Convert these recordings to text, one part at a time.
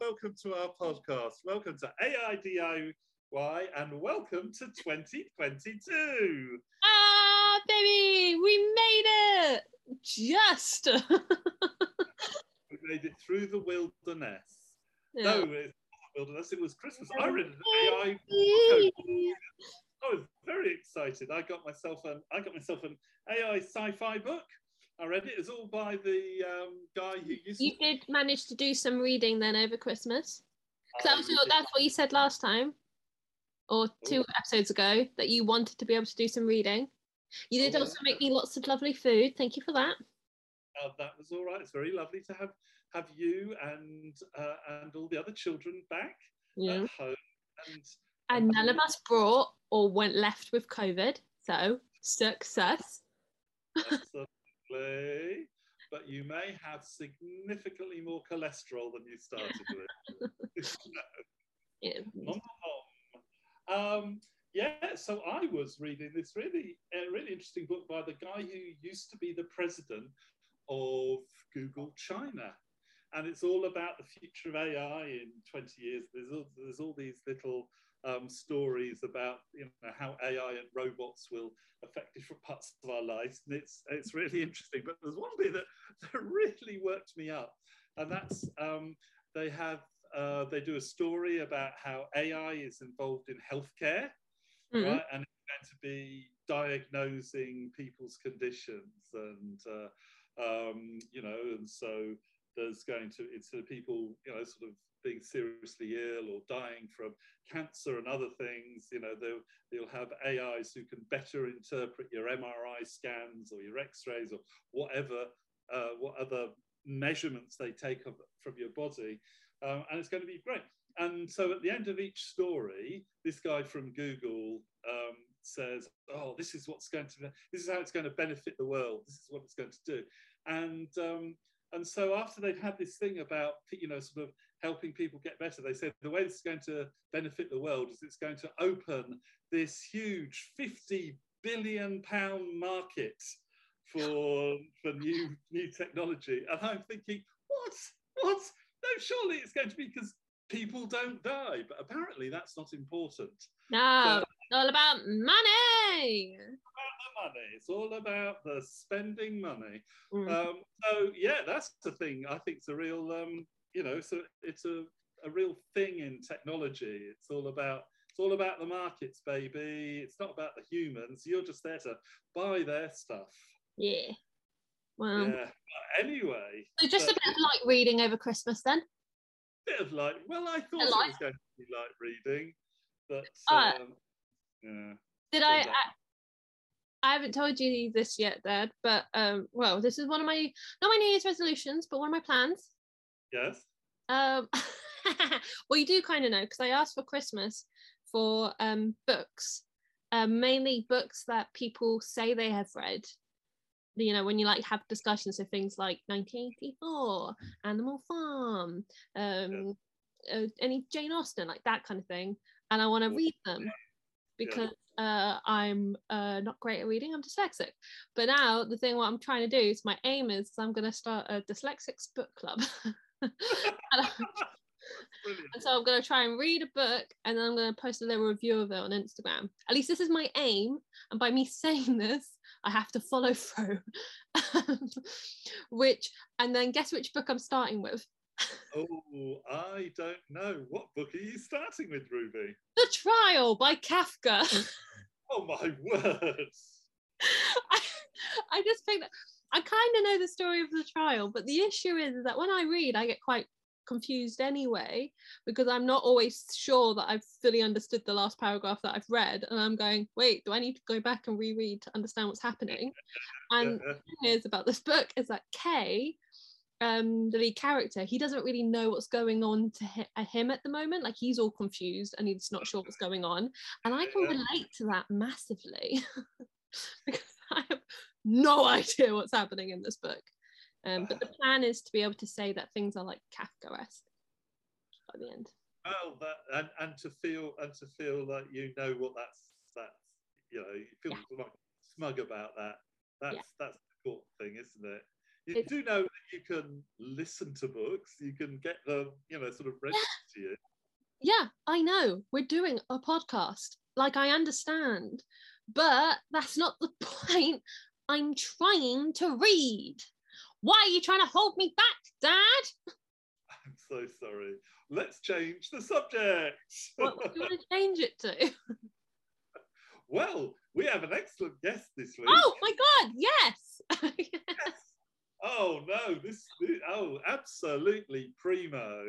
welcome to our podcast. Welcome to AI DIY and welcome to 2022. Ah, baby, we made it! Just. We made it through the wilderness. Yeah. No, it's not wilderness, it was Christmas. I read an AI book. I was very excited. I got myself an I got myself an AI sci-fi book. I read it. It's all by the um, guy who used You to did manage to do some reading then over Christmas. 'Cause that was I that's what you said last time, or two Oh. episodes ago, that you wanted to be able to do some reading. You did Oh, also make me lots of lovely food. Thank you for that. Uh, that was all right. It's very lovely to have have you and uh, and all the other children back Yeah. at home. And And none of us brought or went left with COVID. So success. But you may have significantly more cholesterol than you started with. Yeah. Nom, nom, nom. um, yeah, so I was reading this really, uh, really interesting book by the guy who used to be the president of Google China. And it's all about the future of AI in 20 years. There's all, there's all these little um, stories about you know how AI and robots will affect different parts of our lives, and it's it's really interesting. But there's one bit that, that really worked me up, and that's um, they have uh, they do a story about how AI is involved in healthcare, Mm. right, and it's going to be diagnosing people's conditions, and uh, um, you know, and so there's going to instead of people you know sort of being seriously ill or dying from cancer and other things, you know, they'll have AIs who can better interpret your MRI scans or your X-rays or whatever, uh, what other measurements they take of, from your body, um, and it's going to be great. And so at the end of each story, this guy from Google um, says, "Oh, this is what's going to, this is how it's going to benefit the world. This is what it's going to do." And um, and so after they've had this thing about you know sort of helping people get better, they said the way this is going to benefit the world is it's going to open this huge 50 billion pound market for for new new technology. And I'm thinking, what? What? No, surely it's going to be because people don't die. But apparently that's not important. No, all about money. About the money. It's all about the spending money. Mm. Um, so yeah, that's the thing. I think it's a real, um, you know, so it's a, a real thing in technology. It's all about it's all about the markets, baby. It's not about the humans. You're just there to buy their stuff. yeah. Well, yeah. But anyway, so just a bit of light reading over Christmas then. bit of like, well, I thought it was going to be like reading, but um, yeah. Did I, I? I haven't told you this yet, Dad. But um, well, this is one of my not my New Year's resolutions, but one of my plans. Yes. Um, well, you do kind of know because I asked for Christmas for um books, um, mainly books that people say they have read. You know, when you like have discussions of things like 1984, Animal Farm, um, uh, any Jane Austen, like that kind of thing, and I want to read them because uh, I'm uh, not great at reading. I'm dyslexic. But now the thing what I'm trying to do is my aim is I'm going to start a dyslexics book club. and, and so I'm going to try and read a book and then I'm going to post a little review of it on Instagram. At least this is my aim. And by me saying this, I have to follow through. which, and then guess which book I'm starting with? Oh, I don't know. What book are you starting with, Ruby? The Trial by Kafka. Oh my word! I, I just think that I kind of know the story of the trial, but the issue is that when I read, I get quite confused anyway because I'm not always sure that I've fully understood the last paragraph that I've read, and I'm going, wait, do I need to go back and reread to understand what's happening? And the thing is about this book is that K, um, the lead character, he doesn't really know what's going on to hi- uh, him at the moment. Like he's all confused and he's not sure what's going on, and I can relate to that massively because I have no idea what's happening in this book. Um, but the plan is to be able to say that things are like Kafka-esque by the end. Well, that and, and to feel and to feel like you know what that's that's you know you feel Yeah. smug, about that. That's Yeah. that's the important thing, isn't it? You it, do know that you can listen to books. You can get them, you know, sort of read yeah. to you. Yeah, I know. We're doing a podcast. Like I understand, but that's not the point. I'm trying to read. Why are you trying to hold me back, Dad? I'm so sorry. Let's change the subject. What, what do you want to change it to? well, we have an excellent guest this week. Oh my God, yes. yes. Oh no, this, this, oh absolutely primo.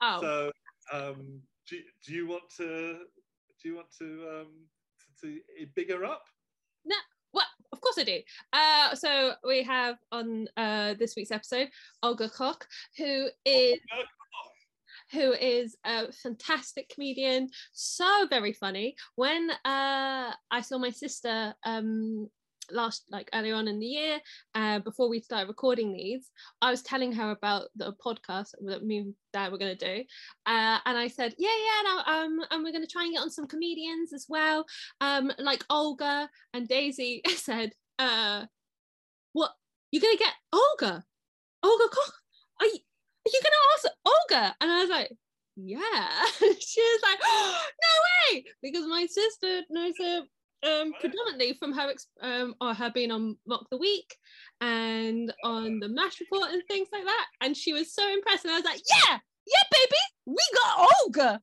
Oh. So um do, do you want to do you want to um to, to bigger up? No, well, of course I do. Uh, so we have on uh, this week's episode Olga Koch, who is who is a fantastic comedian, so very funny. When uh, I saw my sister um, last like earlier on in the year uh, before we started recording these i was telling her about the podcast that me and were going to do uh, and i said yeah yeah no, um, and we're going to try and get on some comedians as well um, like olga and daisy said uh, what you're going to get olga olga Koch? are you, are you going to ask Olga? And I was like, yeah. she was like, oh, no way, because my sister knows her um, predominantly from her um, or her being on Mock the Week and on the Mash Report and things like that. And she was so impressed. And I was like, yeah, yeah, baby, we got Olga.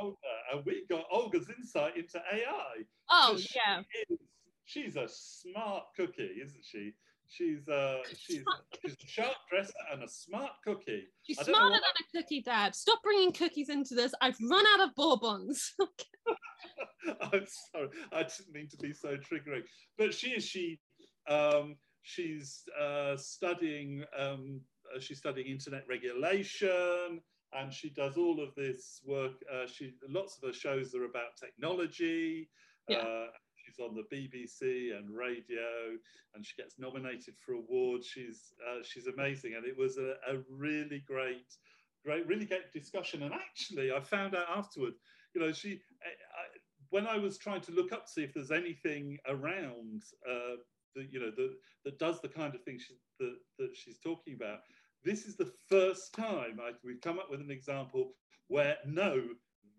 Olga, and we got Olga's insight into AI. Oh, yeah. Is, she's a smart cookie, isn't she? She's uh she's she's a sharp dresser and a smart cookie. She's smarter than a cookie, Dad. Stop bringing cookies into this. I've run out of bourbons. I'm sorry, I didn't mean to be so triggering. But she is she um she's uh studying um uh, she's studying internet regulation and she does all of this work. Uh, she lots of her shows are about technology. Yeah. Uh, She's on the BBC and radio, and she gets nominated for awards. She's uh, she's amazing, and it was a, a really great, great, really great discussion. And actually, I found out afterward, you know, she I, when I was trying to look up to see if there's anything around uh, that you know that that does the kind of thing she, that that she's talking about. This is the first time I, we've come up with an example where no,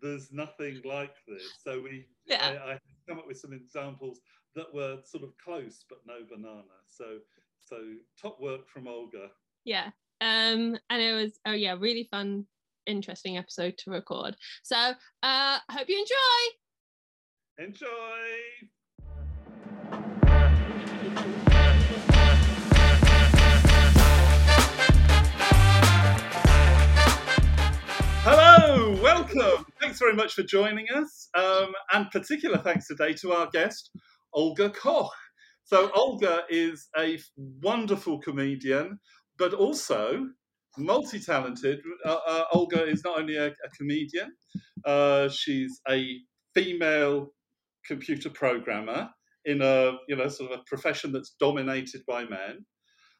there's nothing like this. So we, yeah. I, I come up with some examples that were sort of close but no banana. So so top work from Olga. Yeah. Um and it was oh yeah, really fun, interesting episode to record. So uh I hope you enjoy. Enjoy. Hello, welcome. Thanks very much for joining us. Um, and particular thanks today to our guest, Olga Koch. So, Olga is a wonderful comedian, but also multi talented. Uh, uh, Olga is not only a, a comedian, uh, she's a female computer programmer in a you know sort of a profession that's dominated by men.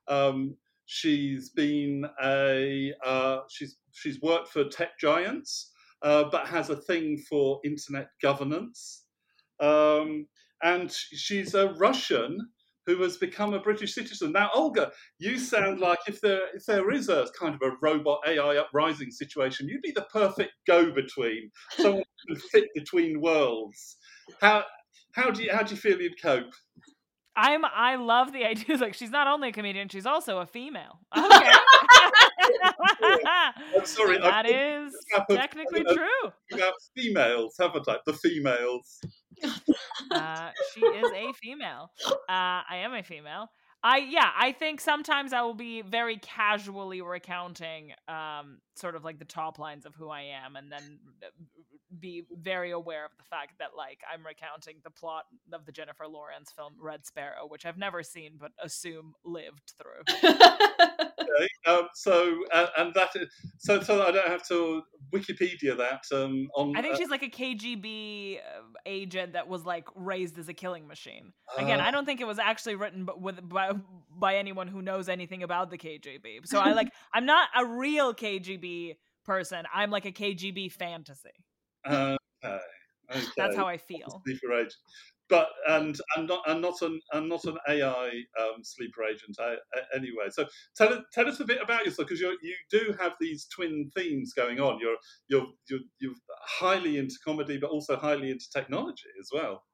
Um, she's been a uh, she's she's worked for tech giants, uh, but has a thing for internet governance. Um, and she's a Russian who has become a British citizen. Now, Olga, you sound like if there if there is a kind of a robot AI uprising situation, you'd be the perfect go-between, someone who can fit between worlds. How how do you how do you feel you'd cope? I'm I love the idea. Like she's not only a comedian, she's also a female. Okay. I'm sorry. That is technically of, true. About females, haven't I? The females. Uh, she is a female. Uh, I am a female. I yeah, I think sometimes I will be very casually recounting um sort of like the top lines of who I am and then uh, be very aware of the fact that like I'm recounting the plot of the Jennifer Lawrence film Red Sparrow, which I've never seen but assume lived through. okay, um, so uh, and that is, so so I don't have to Wikipedia that um, on. I think uh, she's like a KGB uh, agent that was like raised as a killing machine. Again, I uh. don't think it was actually written but with by, by anyone who knows anything about the KGB. So I like I'm not a real KGB person. I'm like a KGB fantasy. Okay. okay. That's how I feel. Sleeper agent. but and and not and not an and not an AI um, sleeper agent uh, anyway. So tell tell us a bit about yourself because you you do have these twin themes going on. You're you're you're you're highly into comedy, but also highly into technology as well.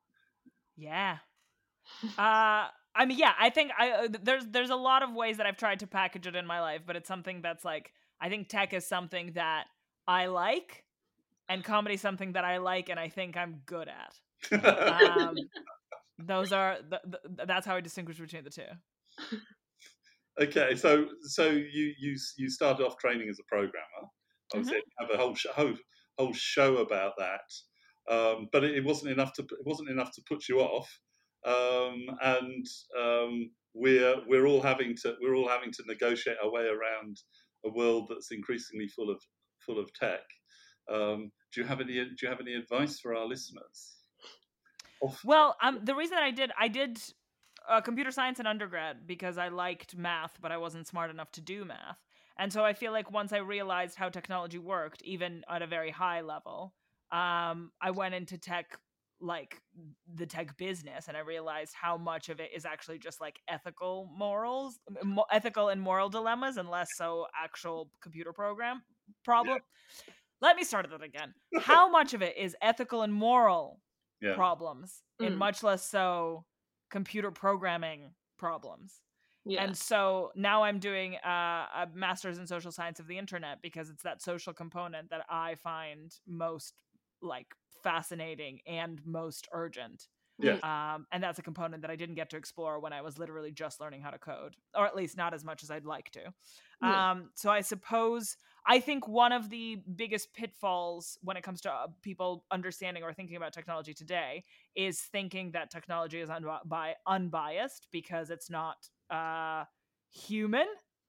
Yeah. Uh I mean, yeah, I think I uh, there's there's a lot of ways that I've tried to package it in my life, but it's something that's like I think tech is something that I like, and comedy something that I like, and I think I'm good at. um, those are that's how I distinguish between the two. Okay, so so you you you started off training as a programmer. Obviously, mm-hmm. have a whole show, whole, whole show about that, um, but it, it wasn't enough to it wasn't enough to put you off um, and um, we're we're all having to we're all having to negotiate our way around a world that's increasingly full of full of tech. Um, do you have any Do you have any advice for our listeners? Well, um, the reason that I did I did uh, computer science in undergrad because I liked math, but I wasn't smart enough to do math. And so I feel like once I realized how technology worked, even at a very high level, um, I went into tech like the tech business and i realized how much of it is actually just like ethical morals mo- ethical and moral dilemmas and less so actual computer program problem yeah. Let me start that again how much of it is ethical and moral yeah. problems mm. and much less so computer programming problems yeah. And so now I'm doing uh, a master's in social science of the internet because it's that social component that I find most like fascinating and most urgent. Yeah. Um, and that's a component that I didn't get to explore when I was literally just learning how to code, or at least not as much as I'd like to. Yeah. Um, so I suppose I think one of the biggest pitfalls when it comes to uh, people understanding or thinking about technology today is thinking that technology is unbi- unbiased because it's not uh, human.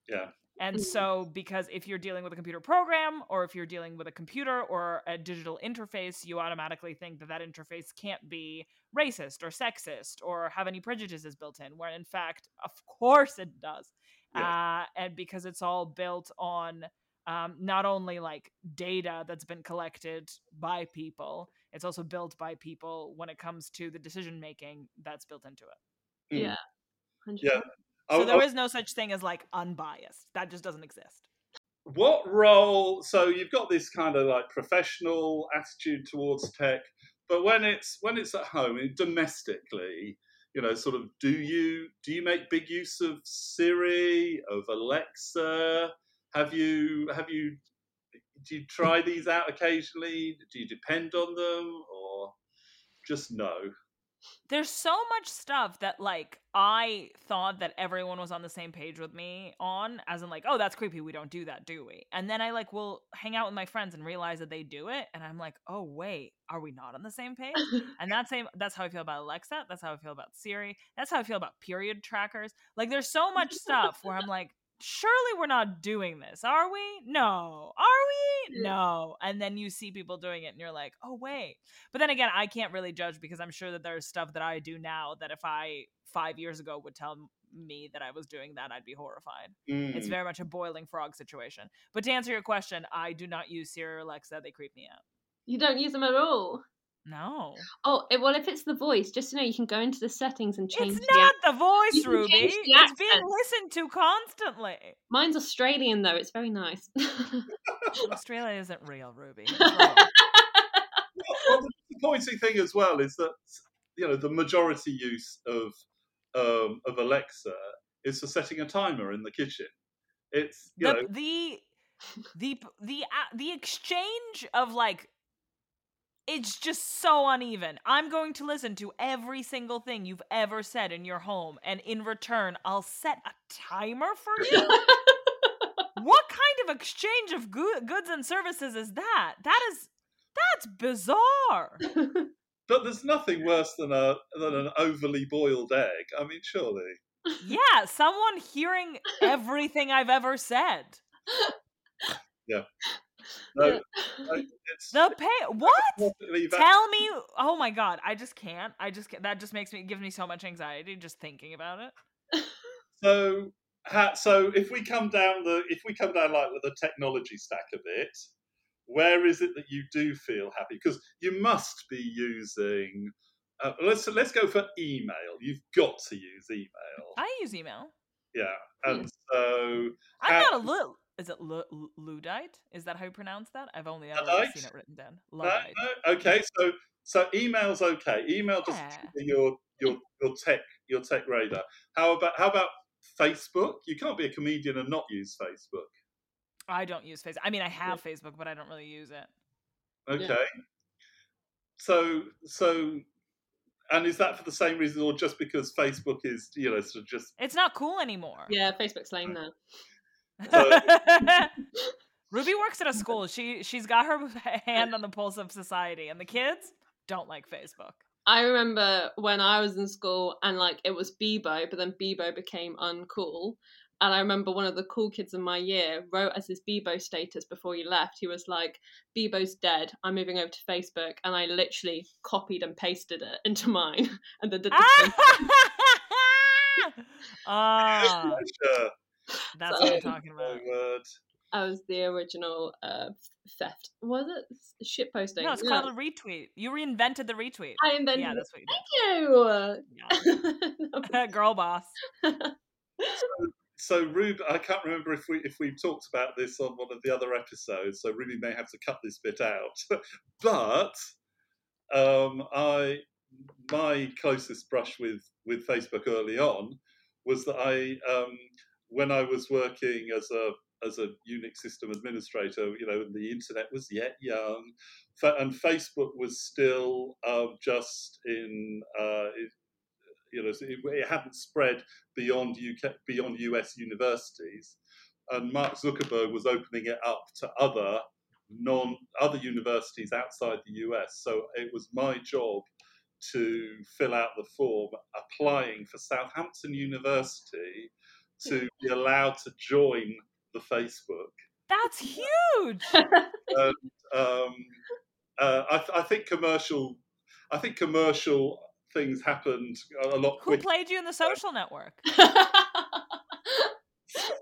Yeah. And mm-hmm. so, because if you're dealing with a computer program or if you're dealing with a computer or a digital interface, you automatically think that that interface can't be racist or sexist or have any prejudices built in, where in fact, of course it does. Yeah. Uh, and because it's all built on um, not only like data that's been collected by people, it's also built by people when it comes to the decision making that's built into it. Mm. Yeah. 100%. Yeah. So there is no such thing as like unbiased. That just doesn't exist. What role? So you've got this kind of like professional attitude towards tech, but when it's when it's at home, domestically, you know, sort of, do you do you make big use of Siri, of Alexa? Have you have you do you mm. try these out occasionally? Do you depend on them, or just no? there's so much stuff that like I thought that everyone was on the same page with me on, as in like, oh, that's creepy. We don't do that, do we? And then I like will hang out with my friends and realize that they do it, and I'm like, oh wait, are we not on the same page? and that's same. That's how I feel about Alexa. That's how I feel about Siri. That's how I feel about period trackers. Like, there's so much stuff where I'm like, surely we're not doing this, are we? No. Are we? No. And then you see people doing it and you're like, oh, wait. But then again, I can't really judge because I'm sure that there's stuff that I do now that if I five years ago would tell me that I was doing that, I'd be horrified. Mm. It's very much a boiling frog situation. But to answer your question, I do not use Siri or Alexa. They creep me out. You don't use them at all? No. Oh well, if it's the voice, just to know you can go into the settings and change. It's not the, the voice, Ruby. The it's being listened to constantly. Mine's Australian though. It's very nice. Australia isn't real, Ruby. well, the disappointing thing as well is that you know the majority use of um, of Alexa is for setting a timer in the kitchen. It's you the, know the the the uh, the exchange of like it's just so uneven. I'm going to listen to every single thing you've ever said in your home, and in return, I'll set a timer for you. what kind of exchange of go- goods and services is that? That is that's bizarre. but there's nothing worse than a than an overly boiled egg. I mean, surely. Yeah, someone hearing everything I've ever said. Yeah. No, the pay what? Tell me. Oh my god, I just can't. I just can't. that just makes me gives me so much anxiety just thinking about it. So, so if we come down the if we come down like with the technology stack a bit, where is it that you do feel happy? Because you must be using uh, let's let's go for email. You've got to use email. I use email. Yeah, and so I'm not a little. Is it Lu- Lu- Luddite? Is that how you pronounce that? I've only ever Luddite? seen it written down. no, Luddite. no, okay. So so email's okay. Email just Yeah. your your your tech your tech radar. How about how about Facebook? You can't be a comedian and not use Facebook. I don't use Facebook. I mean, I have Facebook, but I don't really use it. Okay. So so and is that for the same reason or just because Facebook is, you know, sort of just It's not cool anymore. Yeah, Facebook's lame now. Ruby works at a school. She she's got her hand on the pulse of society, and the kids don't like Facebook. I remember when I was in school and like it was Bebo, but then Bebo became uncool. And I remember one of the cool kids in my year wrote as his Bebo status before he left. He was like, Bebo's dead. I'm moving over to Facebook. And I literally copied and pasted it into mine. And then did the ah, pleasure. That's So- what I'm talking Oh, about. word. I was the original uh, theft. Was it? Shit posting. No, it's Yeah. called a retweet. You reinvented the retweet. I invented Yeah, that's what you Thank you. did. Yeah. Girl boss. So Ruby, I can't remember if we if we talked about this on one of the other episodes. So Ruby may have to cut this bit out. but um, I my closest brush with with Facebook early on was that I um, when I was working as a as a Unix system administrator, you know, the internet was yet young, and Facebook was still um, just in, uh, you know, it, it hadn't spread beyond UK, beyond US universities, and Mark Zuckerberg was opening it up to other non other universities outside the US. So it was my job to fill out the form applying for Southampton University to be allowed to join the Facebook. That's huge. Um, uh, I, th- I think commercial, I think commercial things happened a lot Who quicker. played you in the social network?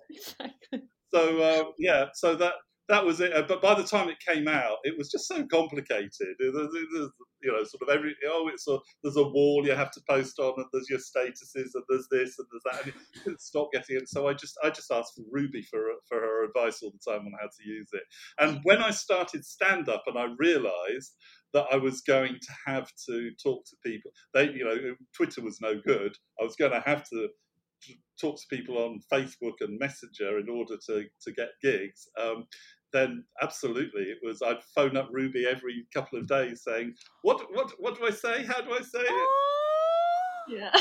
exactly. So uh, yeah, so that that was it. Uh, But by the time it came out, it was just so complicated. You know, sort of every oh, it's a there's a wall you have to post on, and there's your statuses, and there's this and there's that. And it didn't stop getting it. So I just I just asked for Ruby for for her advice all the time on how to use it. And when I started stand up, and I realised that I was going to have to talk to people. They, you know, Twitter was no good. I was going to have to talk to people on Facebook and Messenger in order to to get gigs. Um, then absolutely, it was. I'd phone up Ruby every couple of days saying, "What, what, what do I say? How do I say it?" Oh, Yeah.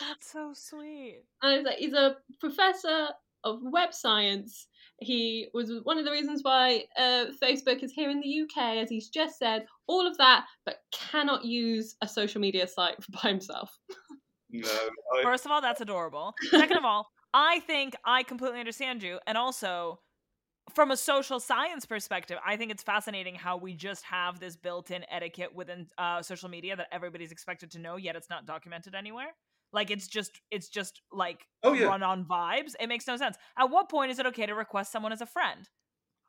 that's so sweet. and it's like he's a professor of web science. He was one of the reasons why uh, Facebook is here in the UK, as he's just said. All of that, but cannot use a social media site by himself. No, I, First of all, that's adorable. Second of all, I think I completely understand you. And also, from a social science perspective, I think it's fascinating how we just have this built in etiquette within uh, social media that everybody's expected to know, yet it's not documented anywhere. Like it's just it's just like Oh, yeah. run on vibes. It makes no sense. At what point is it okay to request someone as a friend?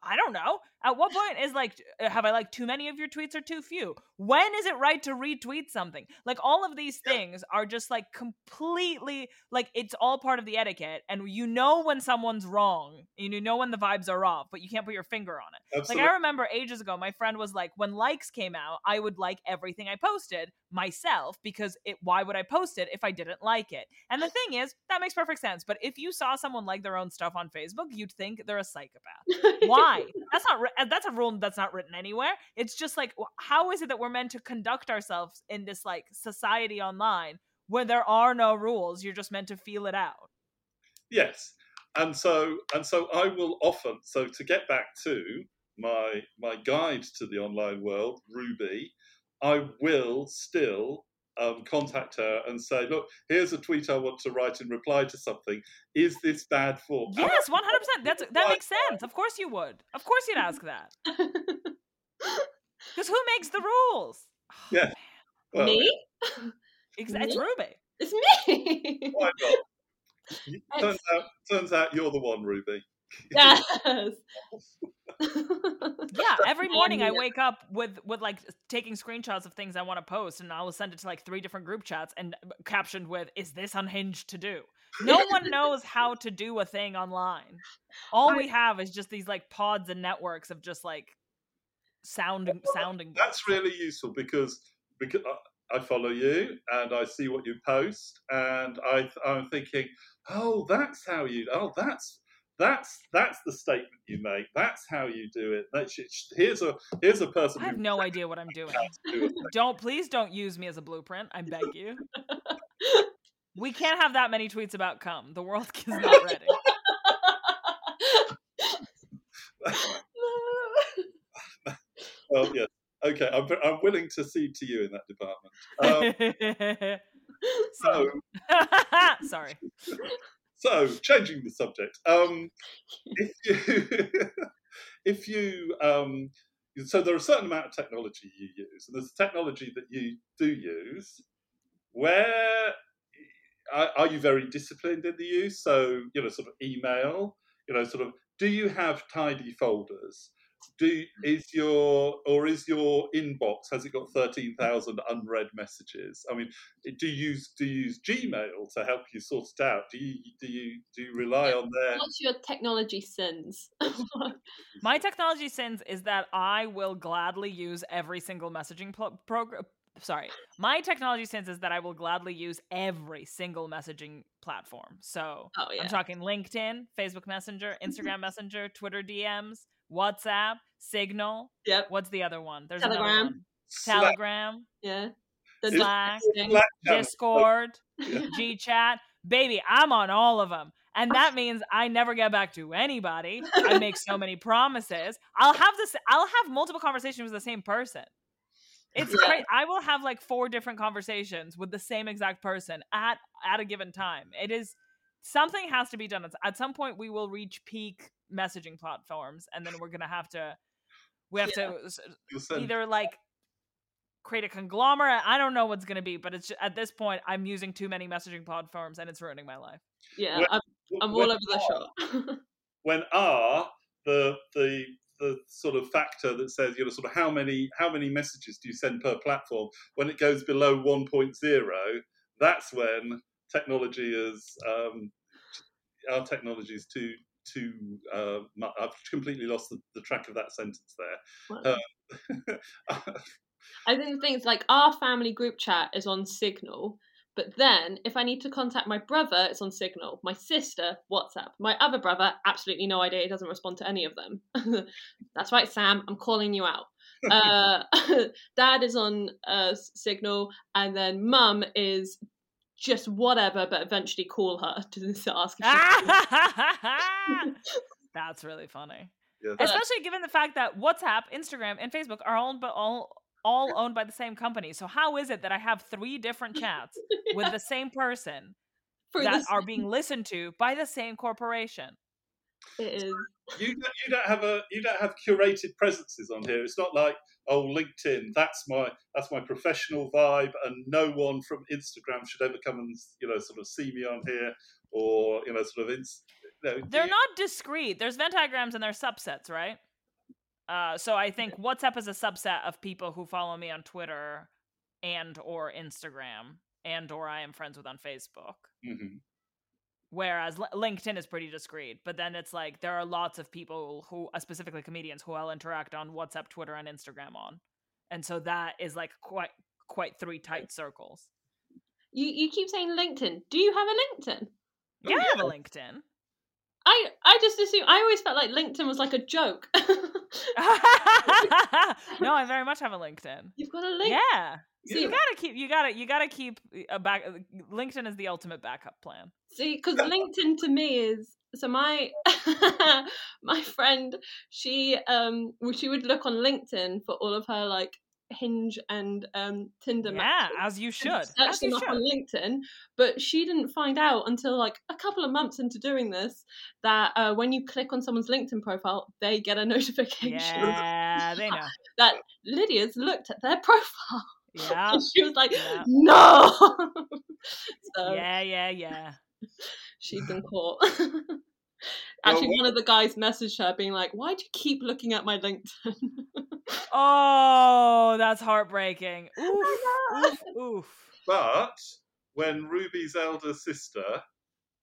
I don't know. At what point is like, uh, have I like too many of your tweets or too few? When is it right to retweet something? Like all of these things are just like completely like it's all part of the etiquette, and you know when someone's wrong, and you know when the vibes are off, but you can't put your finger on it. absolutely. Like I remember ages ago, my friend was like, when likes came out, I would like everything I posted myself because it. Why would I post it if I didn't like it? And the thing is, that makes perfect sense. But if you saw someone like their own stuff on Facebook, you'd think they're a psychopath. Why? That's not. Uh, that's a rule that's not written anywhere. It's just like, how is it that we're meant to conduct ourselves in this like society online where there are no rules? You're just meant to feel it out. Yes, and so and so I will often. So to get back to my my guide to the online world, Ruby, I will still um, contact her and say, look, here's a tweet I want to write in reply to something. Is this bad form? Yes, one hundred percent. That's that Why- makes sense. Of course you would. Of course you'd ask that. Because who makes the rules? Yeah. well, Me? Ex- It's Ruby. It's me. Why not? Turns out, turns out you're the one, Ruby. yes. Yeah, every morning I wake up with with like taking screenshots of things I want to post, and I will send it to like three different group chats and uh, captioned with "Is this unhinged to do?" No one knows how to do a thing online. All we have is just these like pods and networks of just like sounding sounding. That's really useful because because I follow you and I see what you post, and I I'm thinking, oh, that's how you. Oh, that's that's that's the statement you make. That's how you do it. That's, here's a here's a person. I have no idea what I'm doing. Do don't please don't use me as a blueprint. I beg you. we can't have that many tweets about cum. The world is not ready. well, yes. Okay, I'm, I'm willing to cede to you in that department. Um, so, sorry. So, changing the subject. Um, if you, if you, um, so there are a certain amount of technology you use, and there's a technology that you do use. Where are, are you very disciplined in the use? So, you know, sort of email. You know, sort of. Do you have tidy folders? Do is your or is your inbox has it got 13,000 unread messages? I mean do you use do you use gmail to help you sort it out? Do you do you do you rely on their what's your technology sins? My technology sins is that i will gladly use every single messaging pro- program sorry. My technology sense is that i will gladly use every single messaging platform. So oh, yeah. i'm talking linkedin facebook messenger instagram messenger twitter dms WhatsApp, Signal. Yep. What's the other one? There's Telegram. One. Telegram. Yeah. The Slack, Slack Discord, yeah. GChat. Baby, I'm on all of them. And that means I never get back to anybody. I make so many promises. I'll have this I'll have multiple conversations with the same person. It's yeah. great. I will have like four different conversations with the same exact person at at a given time. It is something has to be done. At some point we will reach peak messaging platforms and then we're gonna have to we have yeah. to uh, either like create a conglomerate i don't know what's gonna be but it's just, at this point i'm using too many messaging platforms and it's ruining my life yeah when, i'm, I'm all over the shop when r the the the sort of factor that says you know sort of how many how many messages do you send per platform when it goes below 1.0 that's when technology is um, our technology is too too. Uh, I've completely lost the, the, track of that sentence there. Uh, I think things like our family group chat is on Signal, but then if I need to contact my brother, it's on Signal. My sister, WhatsApp. My other brother, absolutely no idea. He doesn't respond to any of them. That's right, Sam. I'm calling you out. Uh, Dad is on uh, Signal, and then Mum is just whatever, but eventually call her to ask That's really funny. Yeah. Especially given the fact that WhatsApp, Instagram, and Facebook are all but all all owned by the same company. So how is it that I have three different chats yeah. with the same person For that are being listened to by the same corporation? It is. You don't, you don't have a you don't have curated presences on here. It's not like oh LinkedIn. That's my that's my professional vibe, and no one from Instagram should ever come and you know sort of see me on here or you know sort of. Ins- you know, They're you, not discrete. There's Venn diagrams and there's subsets, right? Uh, so I think WhatsApp is a subset of people who follow me on Twitter and or Instagram and or I am friends with on Facebook. Mm-hmm. Whereas LinkedIn is pretty discrete, but then it's like there are lots of people who, uh, specifically comedians, who I'll interact on WhatsApp, Twitter, and Instagram on, and so that is like quite quite three tight circles. You you keep saying LinkedIn. Do you have a LinkedIn? Yeah, I have a LinkedIn. I I just assume I always felt like LinkedIn was like a joke. no, I very much have a LinkedIn. You've got a link. Yeah. So you gotta keep you gotta you gotta keep a back. LinkedIn is the ultimate backup plan. See, because LinkedIn to me is so my my friend she um she would look on LinkedIn for all of her like Hinge and um, Tinder yeah, matches. as you should. Search them up on LinkedIn, but she didn't find out until like a couple of months into doing this that uh, when you click on someone's LinkedIn profile, they get a notification. Yeah, they know that Lydia's looked at their profile. Yeah. she was like, yeah. no. so, yeah, yeah, yeah. She's been caught. Actually, Well, one of the guys messaged her being like, "Why do you keep looking at my LinkedIn?" Oh, that's heartbreaking. Oof, oof, oof. But when Ruby's elder sister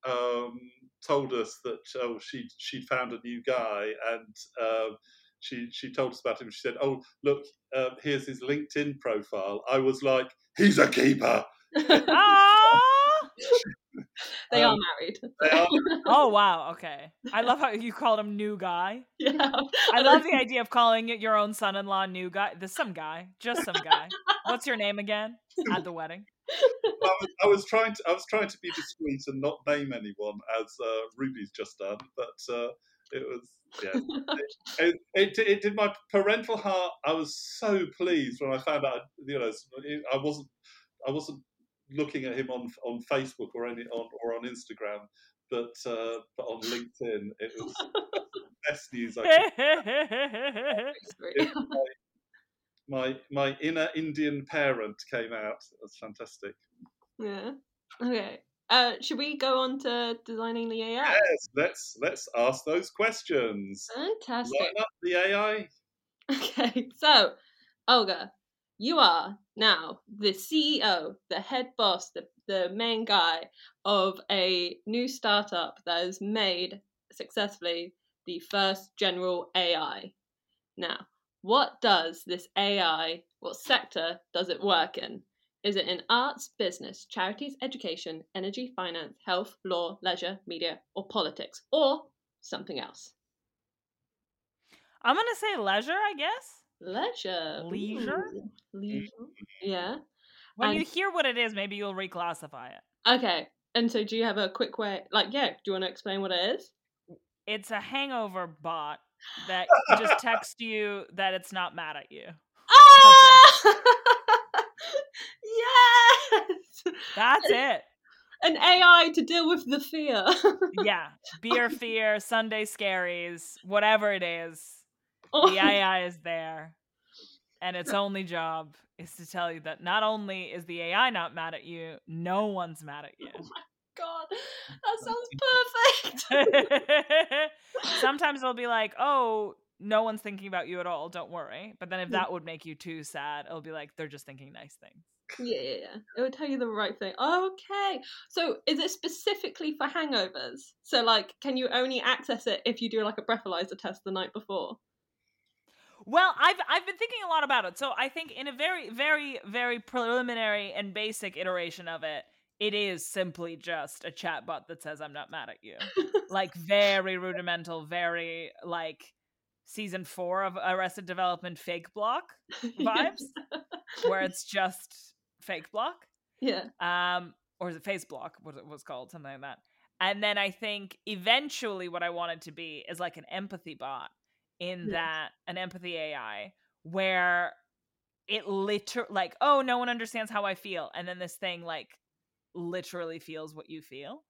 um, told us that oh she she'd found a new guy and um, she she told us about him, she said, "Oh look, uh, here's his LinkedIn profile." I was like, "He's a keeper." Ah! they are Um, married. They are Oh wow, okay. I love how you called him new guy. yeah, I love the idea of calling it your own son-in-law new guy. There's some guy, just some guy. What's your name again at the wedding? I was, I was trying to I was trying to be discreet and not name anyone as uh, Ruby's just done, but uh, it was yeah. It, it, it did my parental heart. I was so pleased when I found out. You know, I wasn't I wasn't looking at him on on Facebook or any on or on Instagram, but uh, but on LinkedIn, it was the best news I could. My, my my inner Indian parent came out. Was fantastic. yeah. Okay. Uh, should we go on to designing the AI? Yes, let's let's ask those questions. Fantastic. Line up the AI. Okay, so Olga, you are now the CEO, the head boss, the, the main guy of a new startup that has made successfully the first general AI. Now, what does this AI, what sector does it work in? Is it in arts, business, charities, education, energy, finance, health, law, leisure, media, or politics, or something else? I'm gonna say leisure, I guess. Leisure. Leisure? Ooh, Leisure. Yeah. When And- you hear what it is, maybe you'll reclassify it. Okay. And so, do you have a quick way? Like, yeah. Do you want to explain what it is? It's a hangover bot that just texts you that it's not mad at you. Ah! yes. That's it. An AI to deal with the fear. Yeah. Beer fear, Sunday scaries, whatever it is. Oh The AI is there. And its only job is to tell you that not only is the AI not mad at you, no one's mad at oh you. God, that sounds perfect. Sometimes it'll be like, oh, no one's thinking about you at all. Don't worry. But then if that would make you too sad, it'll be like, they're just thinking nice things. yeah, yeah, yeah. It would tell you the right thing. Okay. So, is it specifically for hangovers? So, like, can you only access it if you do like a breathalyzer test the night before? Well, I've I've been thinking a lot about it. So I think in a very, very, very preliminary and basic iteration of it, it is simply just a chatbot that says I'm not mad at you. like very rudimental, very like season four of Arrested Development Fakeblock vibes, where it's just Fakeblock. yeah. um or is it face block what it was called something like that and then i think eventually what i want it to be is like an empathy bot in Yes. that an empathy ai where it literally like oh no one understands how i feel and then this thing like literally feels what you feel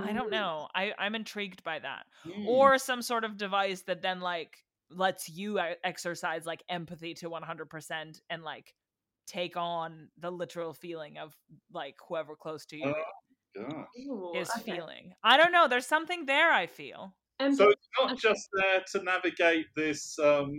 i don't know i i'm intrigued by that Hmm. or some sort of device that then like lets you e- exercise like empathy to 100% and like take on the literal feeling of like whoever close to you Oh, God. Ooh, is okay. feeling i don't know there's something there i feel And So it's not Okay. just there to navigate this, um,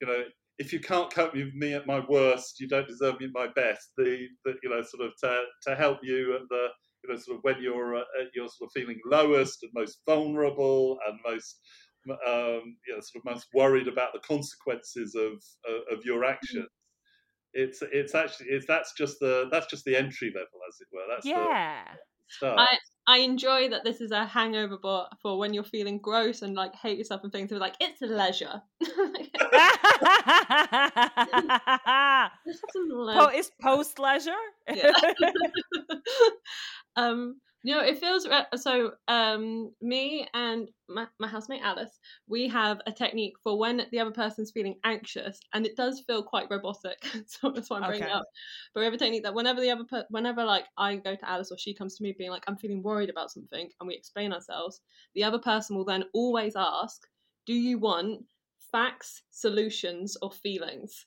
you know, if you can't cope with me at my worst, you don't deserve me at my best. The, the you know, sort of to, to help you at the, you know, sort of when you're uh, at your sort of feeling lowest and most vulnerable and most, um, you know, sort of most worried about the consequences of of, of your actions. It's it's actually it's that's just the that's just the entry level, as it were. That's yeah the. I I enjoy that this is a hangover bot for when you're feeling gross and like hate yourself and things. It's like it's a leisure. Let's have some po- leisure. post leisure Yeah. um, you know, it feels so. Um, me and my, my housemate Alice, we have a technique for when the other person's feeling anxious, and it does feel quite robotic. so that's why I'm bringing Okay. it up. But we have a technique that whenever the other, per- whenever like I go to Alice or she comes to me being like, I'm feeling worried about something, and we explain ourselves, the other person will then always ask, Do you want facts, solutions, or feelings?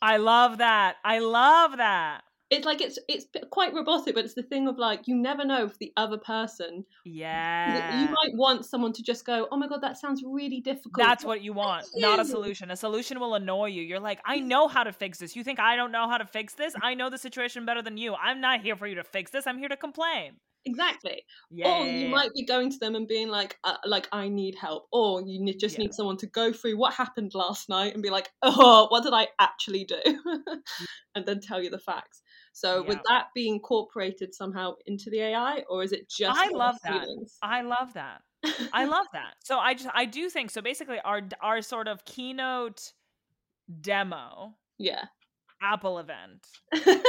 i love that i love that it's like it's it's quite robotic, but it's the thing of like you never know if the other person. Yeah. You might want someone to just go, "Oh my god, that sounds really difficult." That's what you want, not a solution. A solution will annoy you. You're like, I know how to fix this. You think I don't know how to fix this? I know the situation better than you. I'm not here for you to fix this. I'm here to complain. Exactly. Yeah. Or you might be going to them and being like, uh, like I need help, or you ne- just Yeah. need someone to go through what happened last night and be like, oh, what did I actually do, and then tell you the facts. So would that be incorporated somehow into the AI, or is it just? I love that. feelings? I love that. I love that. So I just I do think so. Basically, our our sort of keynote demo yeah. Apple event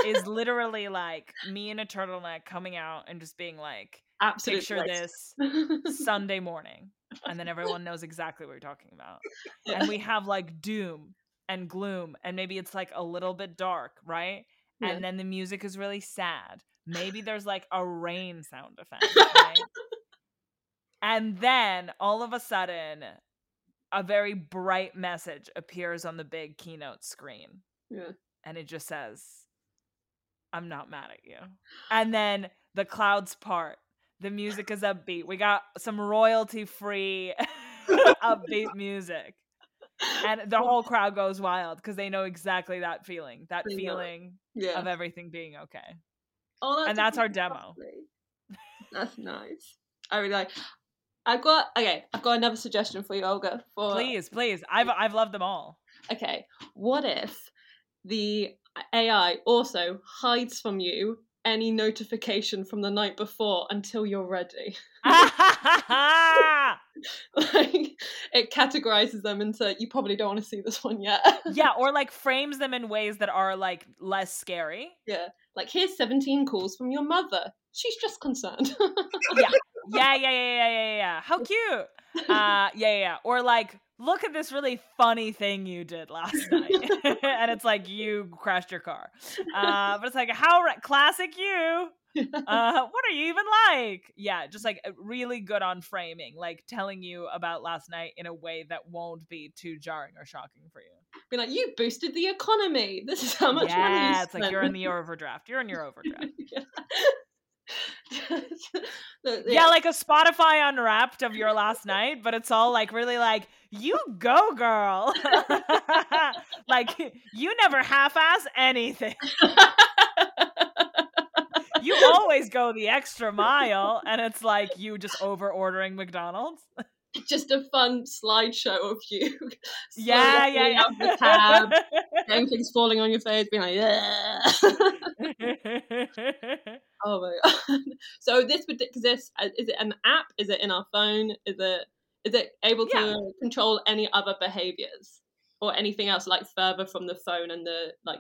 is literally like me in a turtleneck coming out and just being like, Absolute picture bliss. this Sunday morning, and then everyone knows exactly what you're talking about. Yeah. And we have like doom and gloom, and maybe it's like a little bit dark, right? Yeah. And then the music is really sad. Maybe there's like a rain sound effect, right? and then all of a sudden, a very bright message appears on the big keynote screen yeah. and it just says, I'm not mad at you. And then the clouds part. The music is upbeat. We got some royalty free upbeat music. And the whole crowd goes wild because they know exactly that feeling, that They feeling Yeah. of everything being okay. Oh, and that's our demo. That's nice. I really like. I've got okay. I've got another suggestion for you, Olga. For Please, please. I've I've loved them all. okay, what if the AI also hides from you any notification from the night before until you're ready? like it categorizes them into you probably don't want to see this one yet. yeah, or like frames them in ways that are like less scary. yeah. Like here's 17 calls from your mother. She's just concerned. Yeah, yeah, yeah, yeah, yeah, yeah, yeah. How cute. Uh, yeah, yeah, yeah. Or like, look at this really funny thing you did last night, and it's like you crashed your car. Uh, but it's like how ra- classic you. Uh, what are you even like? Yeah, just like really good on framing, like telling you about last night in a way that won't be too jarring or shocking for you. Be like, you boosted the economy. This is how much money yeah, it's like you're in the overdraft. You're in your overdraft. yeah. The- yeah, like a Spotify unwrapped of your last night, but it's all like really like, you go, girl. like, you never half ass anything. You always go the extra mile, and it's like you just over ordering McDonald's. just a fun slideshow of you. Yeah, yeah, getting out the cab, getting things falling on your face, being like, yeah. Oh my god. So this would exist. Is it an app? Is it in our phone? Is it is it able to Yeah. control any other behaviors or anything else like further from the phone and the like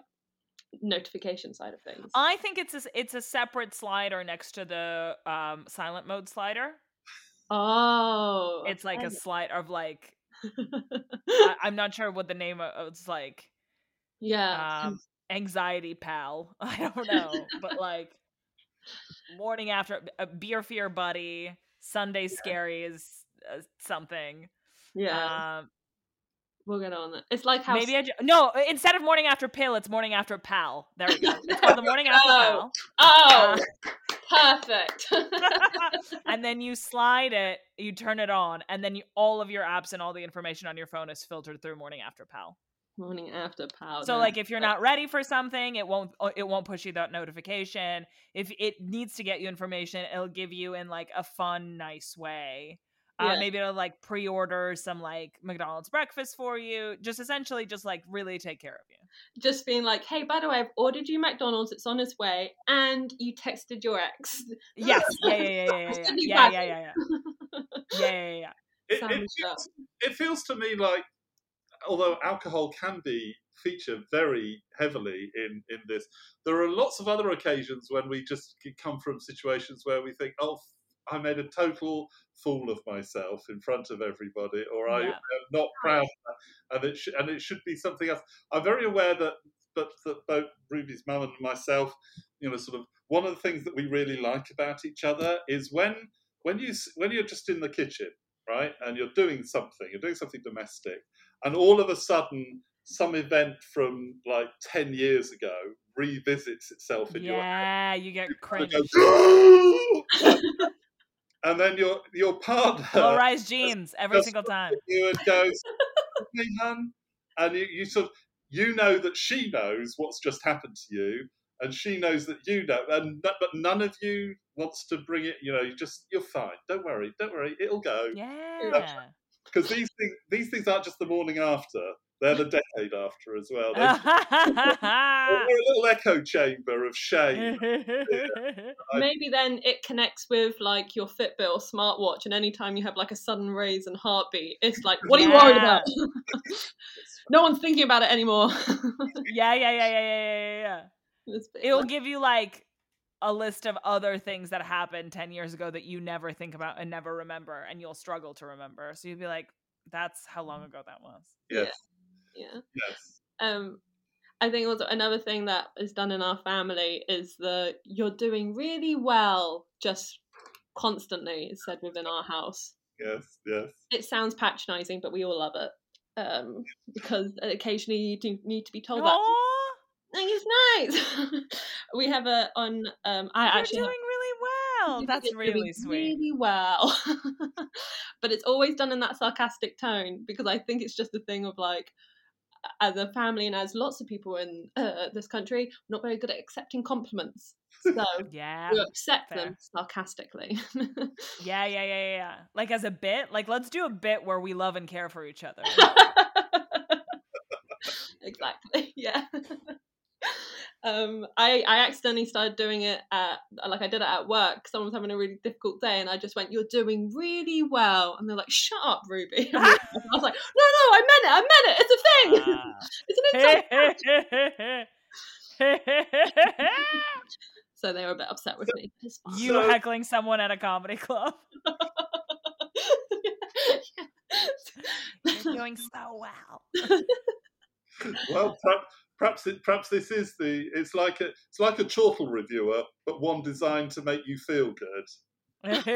notification side of things? I think it's a, it's a separate slider next to the um, silent mode slider. oh, It's like a okay. slide of like I, I'm not sure what the name of it's like. yeah. Um, anxiety pal. I don't know, but like morning after a beer fear buddy. Sunday scary is uh, something. yeah. Um, we'll get on that. It's like how maybe I ju- no. Instead of morning after pill, it's morning after pal. There we go. It's called the morning after Oh. pal. Oh, perfect. and then you slide it, you turn it on, and then you, all of your apps and all the information on your phone is filtered through Morning After Pal. Morning after powder. So like if you're not ready for something, it won't uh, it won't push you that notification. If it needs to get you information, it'll give you in like a fun, nice way. Uh, maybe it'll like pre-order some like McDonald's breakfast for you. Just essentially, just like really take care of you. just being like, hey, by the way, I've ordered you McDonald's, it's on its way, and you texted your ex. Yes, yeah, yeah, yeah, yeah, yeah, Send me yeah, yeah, yeah, yeah, yeah, yeah, yeah, yeah. It, it, feels, it feels to me like, although alcohol can be featured very heavily in, in this, there are lots of other occasions when we just come from situations where we think, oh, I made a total fool of myself in front of everybody, or I am not proud, of that, and it sh- and it should be something else. I'm very aware that, but that both Ruby's mum and myself, you know, sort of one of the things that we really like about each other is when when you when you're just in the kitchen, right, and you're doing something, you're doing something domestic, and all of a sudden some event from like 10 years ago revisits itself in your head. Yeah, you get and cringe. goes, "Oh!" and then your your partner Low rise jeans every single time. you and goes, "Hey, hun," and you, you sort of you know that she knows what's just happened to you, and she knows that you know, and but but none of you wants to bring it. You know, you just you're fine. Don't worry. Don't worry. It'll go Yeah. Because these things these things aren't just the morning after; they're the decade after as well. They, they're a little echo chamber of shame. I- Maybe then it connects with like your Fitbit or smartwatch, and anytime you have like a sudden raise and heartbeat, it's like, what are you worried about? no one's thinking about it anymore. yeah, yeah, yeah, yeah, yeah, yeah, yeah. It'll give you like a list of other things that happened 10 years ago that you never think about and never remember and you'll struggle to remember. So you'd be like, that's how long ago that was. Yes, yeah. yes. um I think also another thing that is done in our family is the you're doing really well just constantly is said within our house. Yes, yes. It sounds patronizing, but we all love it. Um because occasionally you do need to be told that. Aw, I think it's nice. we have a on um I you're actually doing have- really well. That's really sweet. Really well. but it's always done in that sarcastic tone because I think it's just a thing of like, as a family and as lots of people in uh, this country, we're not very good at accepting compliments. So Yeah. we accept fair. them sarcastically. Yeah, yeah, yeah, yeah, yeah. Like as a bit, like let's do a bit where we love and care for each other. exactly. Yeah. Um, I, I accidentally started doing it at like I did it at work. Someone was having a really difficult day, and I just went, "You're doing really well," and they're like, "Shut up, Ruby." I was like, "No, no, I meant it. I meant it. It's a thing. it's an insult." So they were a bit upset with me. You So- heckling someone at a comedy club. You're doing so well. Well, perhaps, it, perhaps this is the. It's like a it's like a chortle reviewer, but one designed to make you feel good. After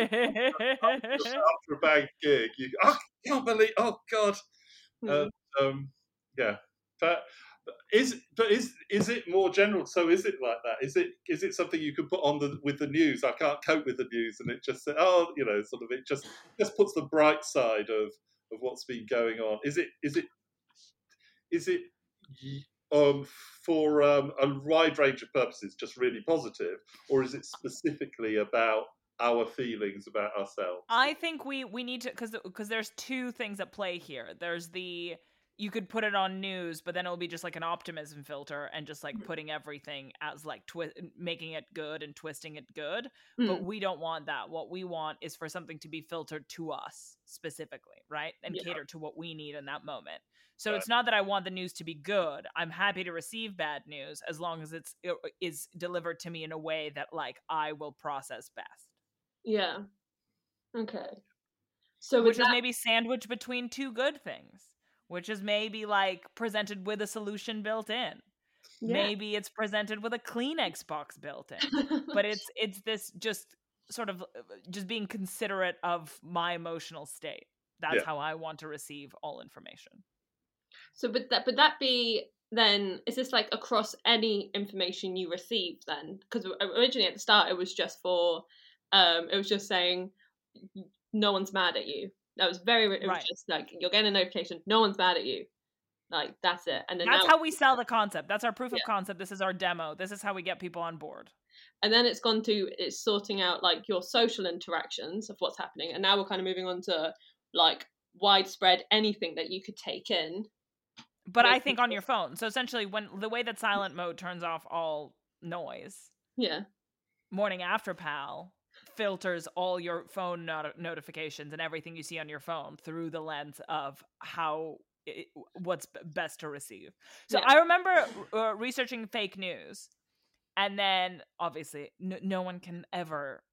a bad gig, you oh, I can't believe. Oh God. Hmm. Um, yeah, but is but is is it more general? So is it like that? Is it is it something you can put on the with the news? I can't cope with the news, and it just oh, you know, sort of it just just puts the bright side of of what's been going on. Is it is it is it um for um, a wide range of purposes just really positive, or is it specifically about our feelings about ourselves? I think we we need to because because there's two things at play here. There's the you could put it on news, but then it'll be just like an optimism filter and just like putting everything as like twist, making it good and twisting it good. But Mm. we don't want that. What we want is for something to be filtered to us specifically, right? And Yeah. cater to what we need in that moment. So Right. it's not that I want the news to be good. I'm happy to receive bad news as long as it's it is delivered to me in a way that like I will process best. Yeah. Okay. So which is that, maybe sandwiched between two good things, which is maybe like presented with a solution built in. yeah. Maybe it's presented with a Kleenex box built in. But it's it's this just sort of uh, just being considerate of my emotional state. That's Yeah. how I want to receive all information. so would that would that be then? Is this like across any information you receive then? Because originally at the start it was just for, um, it was just saying no one's mad at you. That was very. It was Right. just like you're getting a notification. No one's mad at you. Like that's it. And then That's now, how we sell the concept. That's our proof of concept. This is our demo. This is how we get people on board. and then it's gone to it's sorting out like your social interactions of what's happening and now we're kind of moving on to like widespread anything that you could take in But I think on your phone. So essentially when the way that silent mode turns off all noise yeah Morning After Pal filters all your phone not- notifications and everything you see on your phone through the lens of how it, what's best to receive. So Yeah. I remember uh, researching fake news, and then obviously no, no one can ever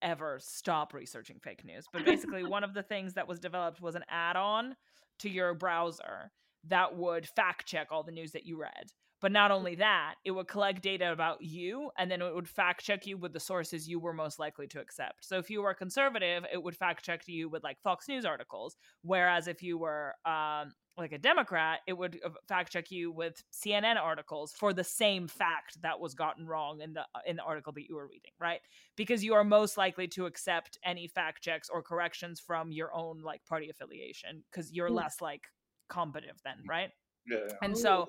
ever stop researching fake news. But basically, one of the things that was developed was an add-on to your browser that would fact check all the news that you read. But not only that, it would collect data about you and then it would fact check you with the sources you were most likely to accept. So if you were conservative, it would fact check you with like Fox News articles. Whereas if you were um, like a Democrat, it would uh, fact check you with CNN articles for the same fact that was gotten wrong in the uh, in the article that you were reading, right? Because you are most likely to accept any fact checks or corrections from your own like party affiliation because you're Mm. less like combative then, right? Yeah. And so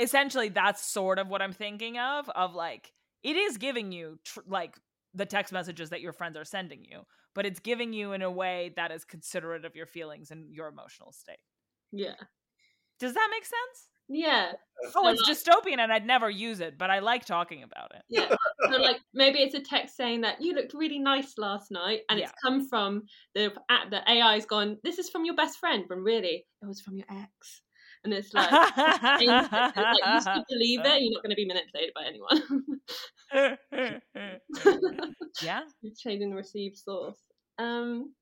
essentially that's sort of what I'm thinking of of like it is giving you tr- like the text messages that your friends are sending you, but it's giving you in a way that is considerate of your feelings and your emotional state. Yeah. Does that make sense? Yeah. Oh, So, it's like- dystopian and I'd never use it, but I like talking about it. Yeah. So like maybe it's a text saying that you looked really nice last night, and it's come from the at the AI's gone. This is from your best friend, when really it was from your ex, and it's like. changed it. It's like you still believe it, you're not going to be manipulated by anyone. yeah. You're changing the received source. Um,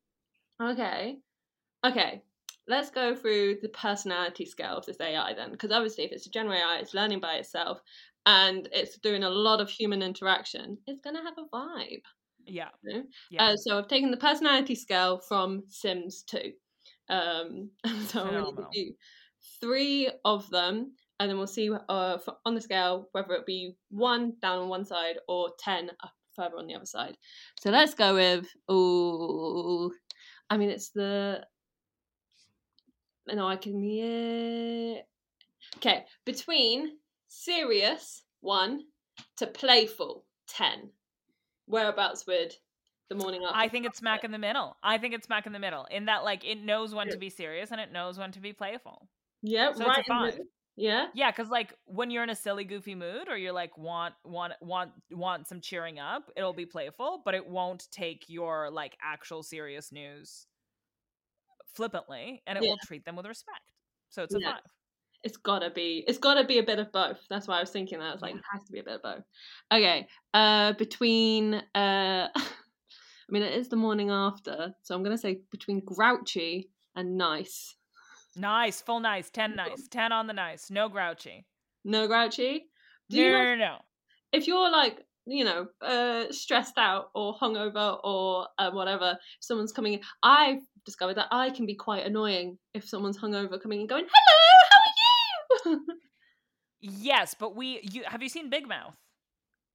okay, okay. Let's go through the personality scale of this AI then, because obviously, if it's a general AI, it's learning by itself, and it's doing a lot of human interaction. It's going to have a vibe. Yeah. you know? Yeah. Uh, so I've taken the personality scale from Sims 2. Um, so I'm going to give you three of them, and then we'll see uh, for, on the scale whether it be one down on one side or 10 up further on the other side. So let's go with, oh, I mean, it's the. No, I can. Yeah. Okay, between serious, one, to playful, 10. Whereabouts would the morning after? I think it's smack in the middle. I think it's smack in the middle in that like it knows when to be serious and it knows when to be playful. Yeah, So right. it's the Yeah, Yeah, because like when you're in a silly, goofy mood, or you're like want want want want some cheering up, it'll be playful, but it won't take your like actual serious news flippantly, and it Yeah. will treat them with respect. So it's a Yeah. five. it's gotta be. It's gotta be a bit of both. That's why I was thinking that. I was like, it has to be a bit of both. Okay. Uh, between uh, I mean, it is the morning after, so I'm gonna say between grouchy and nice. Nice, full nice, ten nice, ten on the nice, no grouchy. No grouchy. Do No, you no, know, no, no. if you're like you know uh stressed out or hungover or uh, whatever if someone's coming in i've discovered that i can be quite annoying if someone's hungover coming and going hello how are you Yes, but we you have you seen Big Mouth?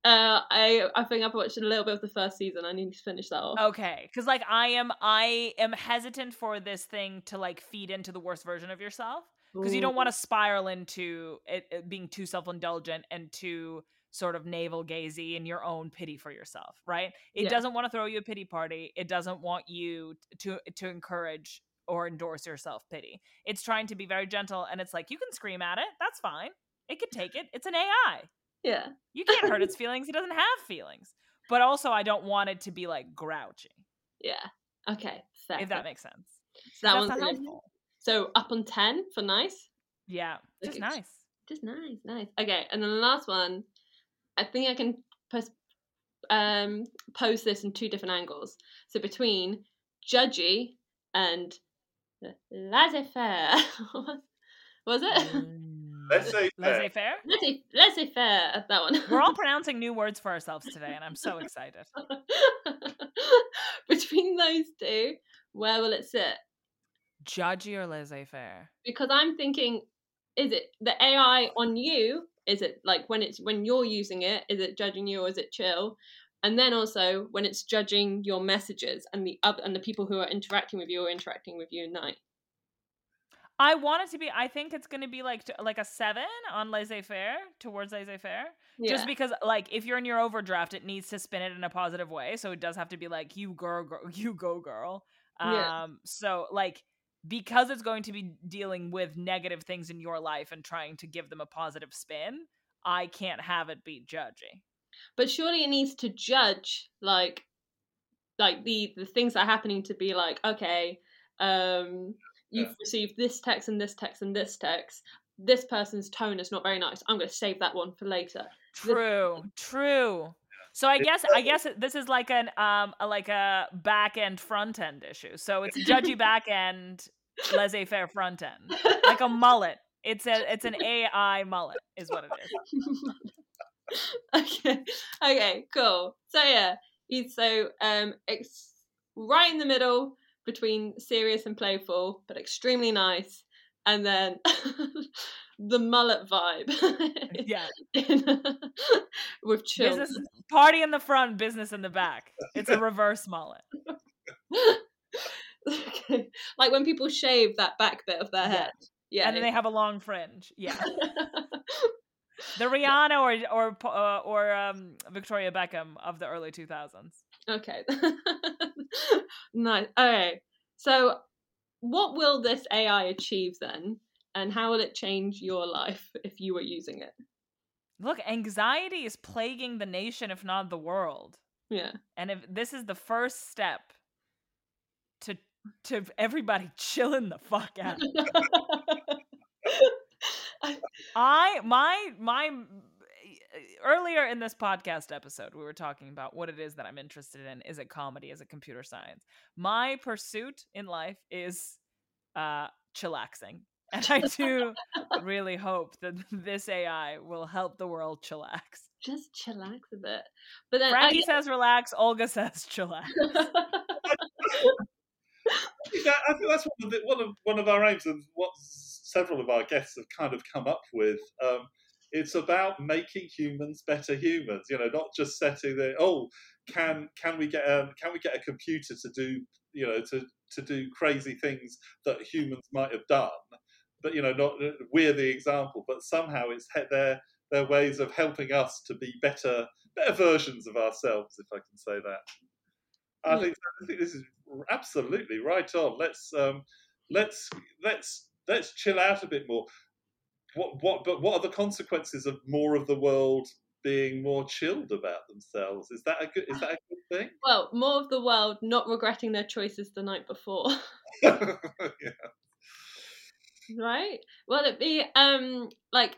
Uh, I I think I've watched a little bit of the first season. I need to finish that off. Okay, because like I am, I am hesitant for this thing to like feed into the worst version of yourself because you don't want to spiral into it, it being too self-indulgent and too sort of navel gazy in your own pity for yourself, right? It Yeah. doesn't want to throw you a pity party. It doesn't want you to to encourage or endorse your self pity. It's trying to be very gentle, and it's like you can scream at it. That's fine. It could take it. It's an AI. Yeah. You can't hurt its feelings. It doesn't have feelings. But also, I don't want it to be like grouchy, Yeah. Okay. Fair. if that makes sense. so that one's helpful. So up on ten for nice. Yeah, just Okay. nice. Just nice, nice. Okay, and then the last one, I think I can pos- um pose this in two different angles. So between judgy and laissez-faire. was it? Say Laissez faire. Laissez laissez-faire. At that one. We're all pronouncing new words for ourselves today, and I'm so excited. between those two. Where will it sit? Judgy or laissez faire? because I'm thinking, is it the AI on you? Is it like when it's when you're using it? Is it judging you or is it chill? And then also when it's judging your messages and the other and the people who are interacting with you or interacting with you at night. I want it to be. I think it's going to be like like a seven on laissez faire towards laissez faire. Yeah. Just because, like, if you're in your overdraft, it needs to spin it in a positive way. So it does have to be like you girl, girl you go girl. Um, Yeah. so like because it's going to be dealing with negative things in your life and trying to give them a positive spin, I can't have it be judgy. but surely it needs to judge like like the the things that are happening to be like okay um you've Yeah. received this text and this text and this text this person's tone is not very nice i'm going to save that one for later True, true. So I guess I guess this is like an um a, like a back end front end issue. So it's judgy back end, laissez faire front end, like a mullet. It's a it's an AI mullet, is what it is. okay. Okay. Cool. So yeah, he's so um ex- right in the middle between serious and playful, but extremely nice, and then the mullet vibe. Yeah. with chill. Business party in the front, business in the back. It's a reverse mullet. okay. Like when people shave that back bit of their Yeah. head. Yeah. And then they have a long fringe. Yeah. The Rihanna or or uh, or um, Victoria Beckham of the early 2000s. okay. nice. Okay. So what will this AI achieve then? And how will it change your life if you were using it? Look, anxiety is plaguing the nation if not the world. Yeah. And if this is the first step to to everybody chilling the fuck out. I my my earlier in this podcast episode we were talking about what it is that I'm interested in. Is it comedy? Is it computer science? My pursuit in life is uh chillaxing. And I do really hope that this AI will help the world chillax. Just chillax a bit. But then Frankie says relax, Olga says chillax. I think that's one of, the, one of one of our aims, and what several of our guests have kind of come up with. Um, it's about making humans better humans. You know, not just setting the oh, can can we get a can we get a computer to do you know to to do crazy things that humans might have done, but you know, not we're the example, but somehow it's their their ways of helping us to be better better versions of ourselves, if I can say that. I Yeah. think I think this is absolutely right on. Let's um, let's let's let's chill out a bit more. What what but what are the consequences of more of the world being more chilled about themselves? Is that a good is that a good thing? well, more of the world not regretting their choices the night before. yeah. right well it be um like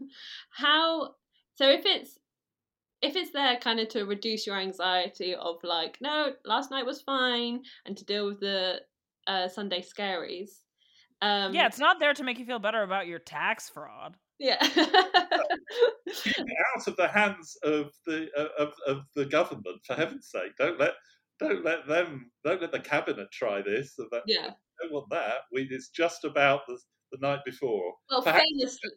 how so if it's if it's there kind of to reduce your anxiety of like no last night was fine and to deal with the uh sunday scaries um yeah, it's not there to make you feel better about your tax fraud. yeah. Out of the hands of the uh, of, of the government for heaven's sake. Don't let don't let them don't let the cabinet try this That- yeah. Don't want that. We it's just about the, the night before. Well Perhaps- famously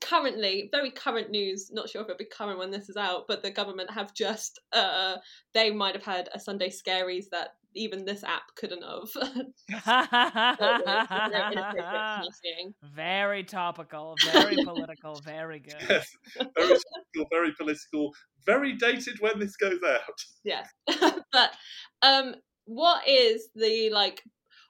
currently very current news not sure if it'll be current when this is out but the government have just uh they might have had a sunday scaries that even this app couldn't have Very inappropriate smoking. very topical, very political, very good. yes very political very political very dated when this goes out Yes. but um what is the like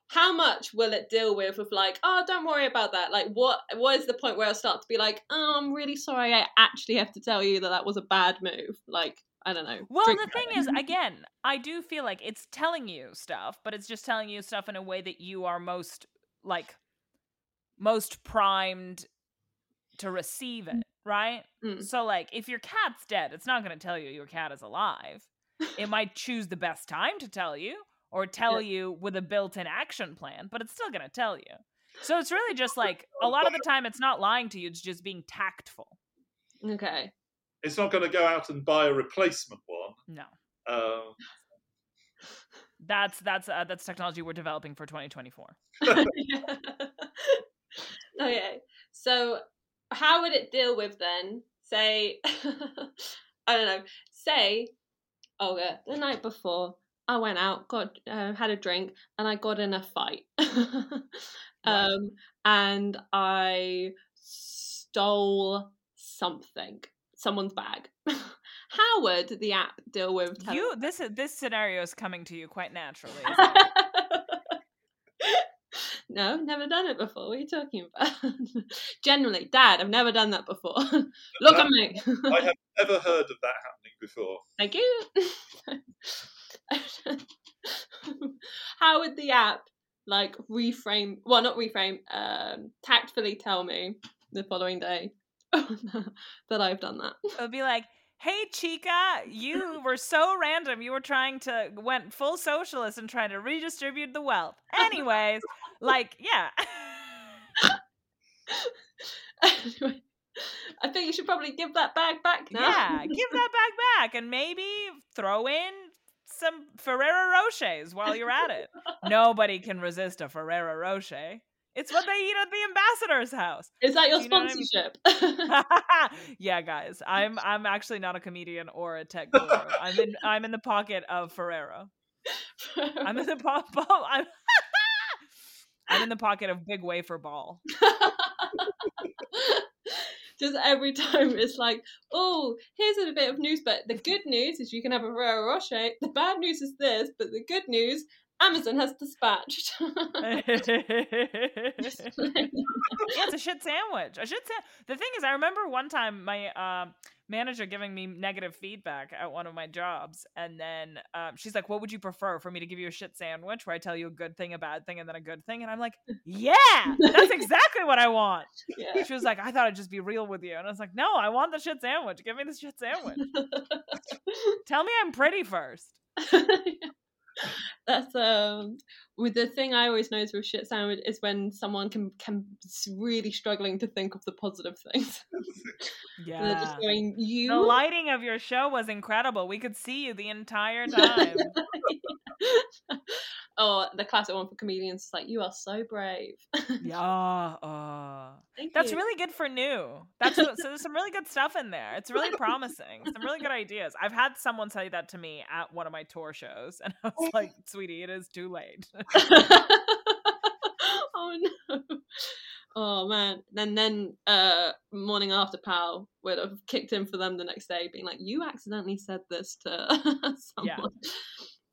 how much will it deal with with like oh don't worry about that like what what is the point where i'll start to be like oh i'm really sorry i actually have to tell you that that was a bad move like i don't know Well, the thing is, again, I do feel like it's telling you stuff, but it's just telling you stuff in a way that you are most like most primed to receive it, right? Mm. So like if your cat's dead, it's not going to tell you your cat is alive. It might choose the best time to tell you or tell you with a built-in action plan, but it's still going to tell you. So it's really just like a lot of the time it's not lying to you, it's just being tactful. okay it's not going to go out and buy a replacement one No. um, That's that's uh, that's technology we're developing for 2024. okay so how would it deal with then say i don't know say olga the night before i went out got uh, had a drink and i got in a fight um and i stole something someone's bag how would the app deal with telling- You this this scenario is coming to you quite naturally. no, never done it before. What are you talking about? Generally, Dad, I've never done that before. Look at me. i have never heard of that happening before Thank you. How would the app like reframe? Well, not reframe. Um, tactfully tell me the following day that I've done that. It would be like, "Hey Chica, you were so random. You were trying to went full socialist and trying to redistribute the wealth." Anyways, like, yeah. anyway, I think you should probably give that bag back now. Yeah, give that bag back and maybe throw in some Ferrero Rochers while you're at it. Nobody can resist a Ferrero Rocher. It's what they eat at the ambassador's house. Is that your you what I mean? sponsorship? yeah, guys, I'm I'm actually not a comedian or a tech guru. I'm in I'm in the pocket of Ferrero. I'm in the po- po- I'm I'm in the pocket of Big Wafer Ball. Just every time it's like, oh, here's a bit of news, but the good news is you can have a Ferrero Rocher. The bad news is this, but the good news, Amazon has dispatched. yeah, it's a shit sandwich. A shit sa- The thing is, I remember one time my um manager giving me negative feedback at one of my jobs, and then um, she's like, "What would you prefer for me to give you a shit sandwich where I tell you a good thing, a bad thing, and then a good thing?" And I'm like, "Yeah, that's exactly what I want." yeah. She was like, "I thought I'd just be real with you," and I was like, "No, I want the shit sandwich. Give me the shit sandwich. Tell me I'm pretty first. That's um with the thing I always notice with shit sandwich is when someone can can really struggling to think of the positive things. Yeah. They're just going, The lighting of your show was incredible. We could see you the entire time. oh, the classic one for comedians is like, you are so brave. yeah. Thank that's you. really good for new. That's so there's some really good stuff in there. It's really promising. Some really good ideas. I've had someone say that to me at one of my tour shows, and I was like, "Sweetie, it is too late." oh no. Oh man. Then then uh morning after pal would have kicked in for them the next day, being like, You accidentally said this to someone. Yeah.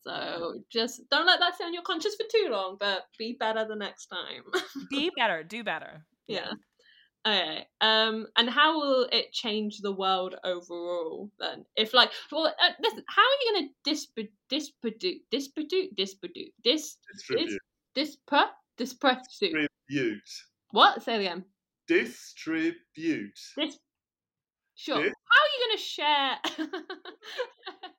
So just don't let that sit on your conscience for too long, but be better the next time. Be better. Do better. yeah. Okay. Um, and how will it change the world overall then? If like, well, uh, listen, how are you going to dispute, dispute, dispute, dispute, dis, Distribute. disper, dispressute? Distribute. What? Say it again. Distribute. This. Sure. Dis- How are you going to share?